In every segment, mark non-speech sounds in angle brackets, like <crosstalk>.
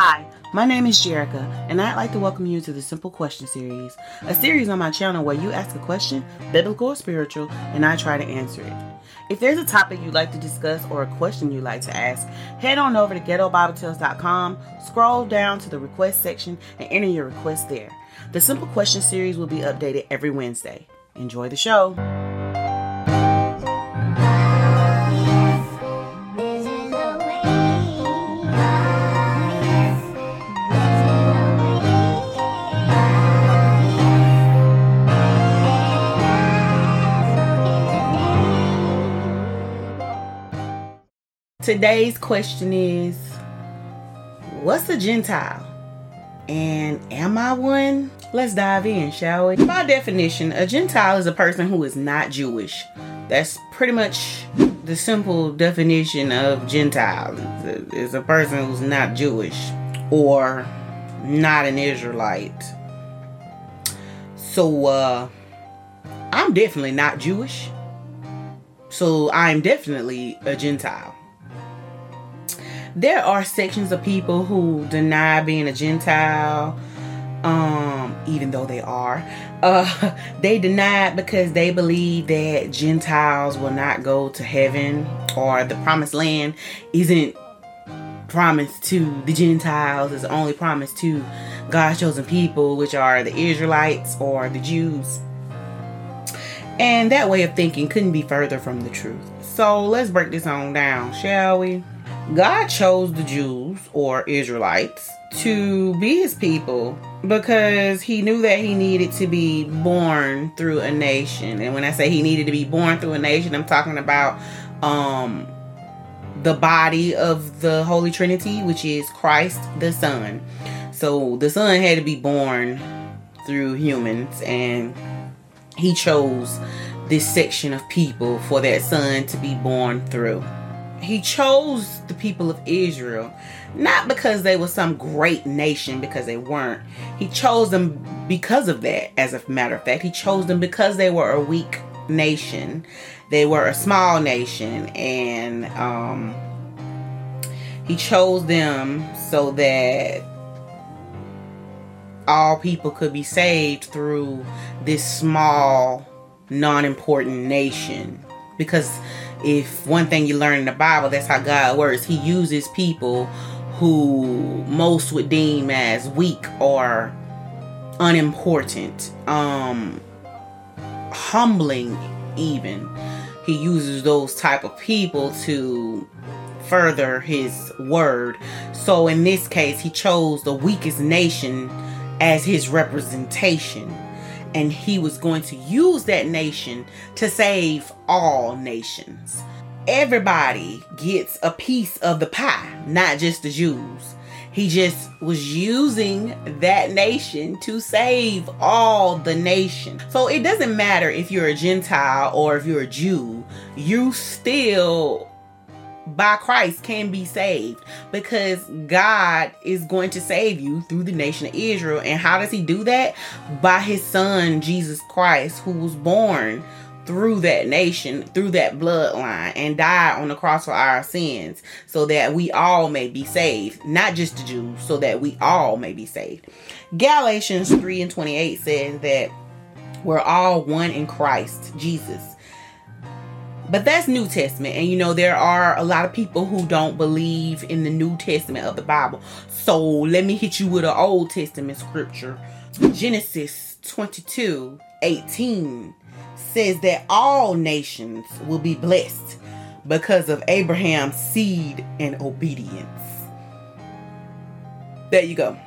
Hi, my name is Jerica, and I'd like to welcome you to the Simple Question Series, a series on my channel where you ask a question, biblical or spiritual, and I try to answer it. If there's a topic you'd like to discuss or a question you'd like to ask, head on over to ghettobibletales.com, scroll down to the request section, and enter your request there. The Simple Question Series will be updated every Wednesday. Enjoy the show. Today's question is What's a Gentile? And am I one? Let's dive in, shall we? By definition, a Gentile is a person who is not Jewish. That's pretty much the simple definition of Gentile. Is a person who's not Jewish or not an Israelite. So, uh, I'm definitely not Jewish. So, I'm definitely a Gentile there are sections of people who deny being a Gentile, um, even though they are. Uh, <laughs> they deny it because they believe that Gentiles will not go to heaven or the promised land isn't promised to the Gentiles, it's only promised to God's chosen people, which are the Israelites or the Jews. And that way of thinking couldn't be further from the truth. So let's break this on down, shall we? God chose the Jews or Israelites to be his people because he knew that he needed to be born through a nation. And when I say he needed to be born through a nation, I'm talking about um the body of the Holy Trinity, which is Christ the Son. So the Son had to be born through humans and he chose this section of people for that son to be born through he chose the people of Israel not because they were some great nation because they weren't. He chose them because of that as a matter of fact. He chose them because they were a weak nation. They were a small nation and um he chose them so that all people could be saved through this small non-important nation because if one thing you learn in the Bible, that's how God works. He uses people who most would deem as weak or unimportant, um, humbling even. He uses those type of people to further his word. So in this case, he chose the weakest nation as his representation and he was going to use that nation to save all nations. Everybody gets a piece of the pie, not just the Jews. He just was using that nation to save all the nation. So it doesn't matter if you're a Gentile or if you're a Jew, you still by Christ can be saved because God is going to save you through the nation of Israel. And how does He do that? By His Son, Jesus Christ, who was born through that nation, through that bloodline, and died on the cross for our sins, so that we all may be saved, not just the Jews, so that we all may be saved. Galatians 3 and 28 says that we're all one in Christ Jesus. But that's New Testament. And you know, there are a lot of people who don't believe in the New Testament of the Bible. So let me hit you with an Old Testament scripture. Genesis 22 18 says that all nations will be blessed because of Abraham's seed and obedience. There you go.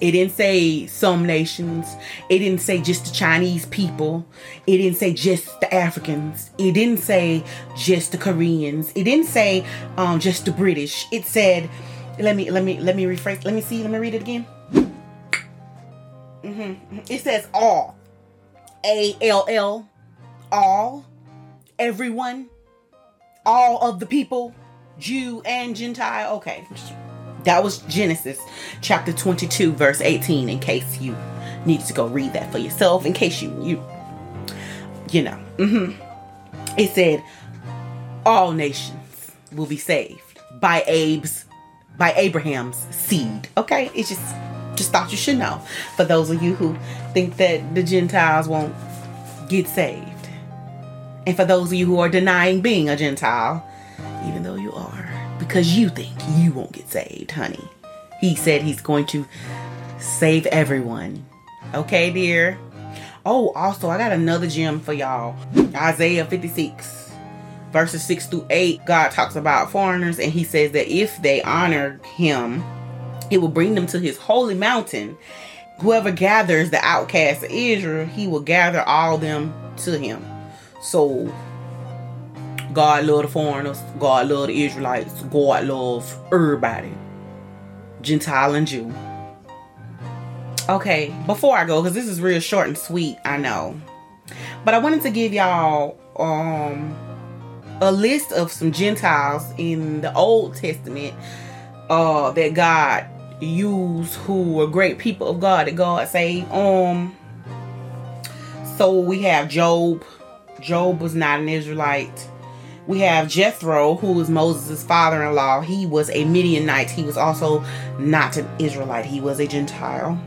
It didn't say some nations. It didn't say just the Chinese people. It didn't say just the Africans. It didn't say just the Koreans. It didn't say um, just the British. It said, let me let me let me rephrase. Let me see. Let me read it again. Mm-hmm. It says all, A L L, all, everyone, all of the people, Jew and Gentile. Okay that was Genesis chapter 22, verse 18, in case you need to go read that for yourself, in case you, you, you know. Mm-hmm. It said, all nations will be saved by Abe's by Abraham's seed. Okay? It's just just thought you should know. For those of you who think that the Gentiles won't get saved. And for those of you who are denying being a Gentile, even though you are, because you think you won't get saved, honey. He said he's going to save everyone. Okay, dear? Oh, also, I got another gem for y'all. Isaiah 56, verses 6 through 8. God talks about foreigners, and he says that if they honor him, it will bring them to his holy mountain. Whoever gathers the outcasts of Israel, he will gather all them to him. So, God love the foreigners, God love the Israelites, God love everybody, Gentile and Jew. Okay, before I go, because this is real short and sweet, I know. But I wanted to give y'all um a list of some Gentiles in the Old Testament uh that God used who were great people of God that God saved. Um so we have Job. Job was not an Israelite. We have Jethro, who was Moses' father-in-law. He was a Midianite. He was also not an Israelite. He was a Gentile.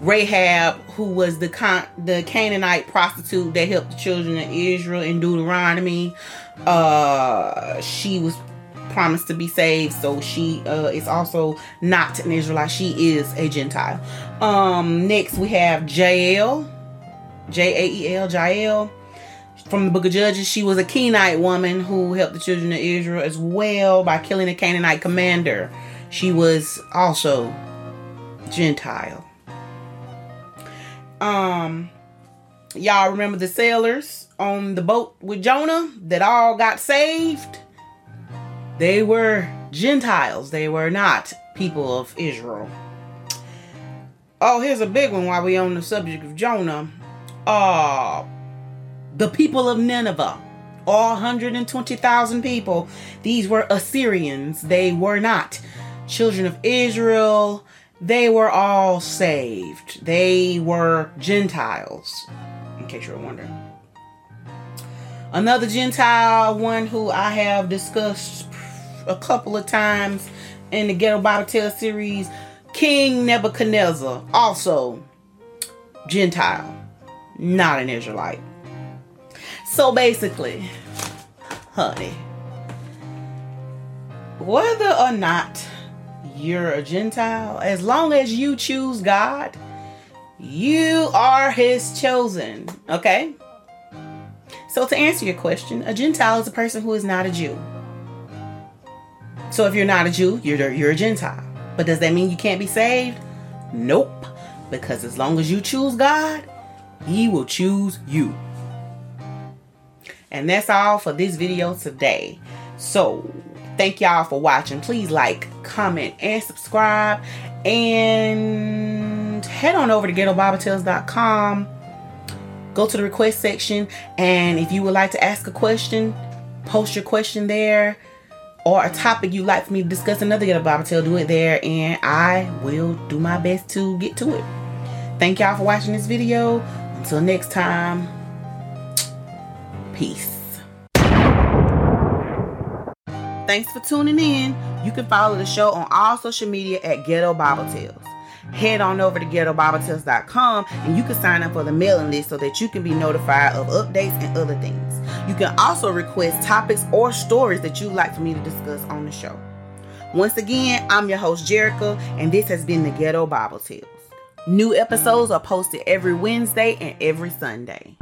Rahab, who was the Con- the Canaanite prostitute that helped the children of Israel in Deuteronomy, uh, she was promised to be saved, so she uh, is also not an Israelite. She is a Gentile. Um, next we have Jael, J A E L, Jael. From the book of Judges, she was a Kenite woman who helped the children of Israel as well by killing a Canaanite commander. She was also Gentile. Um, y'all remember the sailors on the boat with Jonah that all got saved? They were Gentiles. They were not people of Israel. Oh, here's a big one while we on the subject of Jonah. Uh the people of Nineveh. All 120,000 people. These were Assyrians. They were not children of Israel they were all saved. They were Gentiles, in case you're wondering. Another Gentile, one who I have discussed a couple of times in the Ghetto Bible Tale series, King Nebuchadnezzar, also Gentile, not an Israelite. So basically, honey, whether or not you're a Gentile, as long as you choose God, you are His chosen. Okay? So, to answer your question, a Gentile is a person who is not a Jew. So, if you're not a Jew, you're, you're a Gentile. But does that mean you can't be saved? Nope. Because as long as you choose God, He will choose you. And that's all for this video mm. today. So, Thank y'all for watching. Please like, comment, and subscribe. And head on over to ghettobibletales.com. Go to the request section. And if you would like to ask a question, post your question there. Or a topic you'd like for me to discuss another Ghetto Bible Tale, do it there. And I will do my best to get to it. Thank y'all for watching this video. Until next time, peace. Thanks for tuning in. You can follow the show on all social media at Ghetto Bible Tales. Head on over to ghettobibletales.com and you can sign up for the mailing list so that you can be notified of updates and other things. You can also request topics or stories that you'd like for me to discuss on the show. Once again, I'm your host, Jerica, and this has been the Ghetto Bible Tales. New episodes are posted every Wednesday and every Sunday.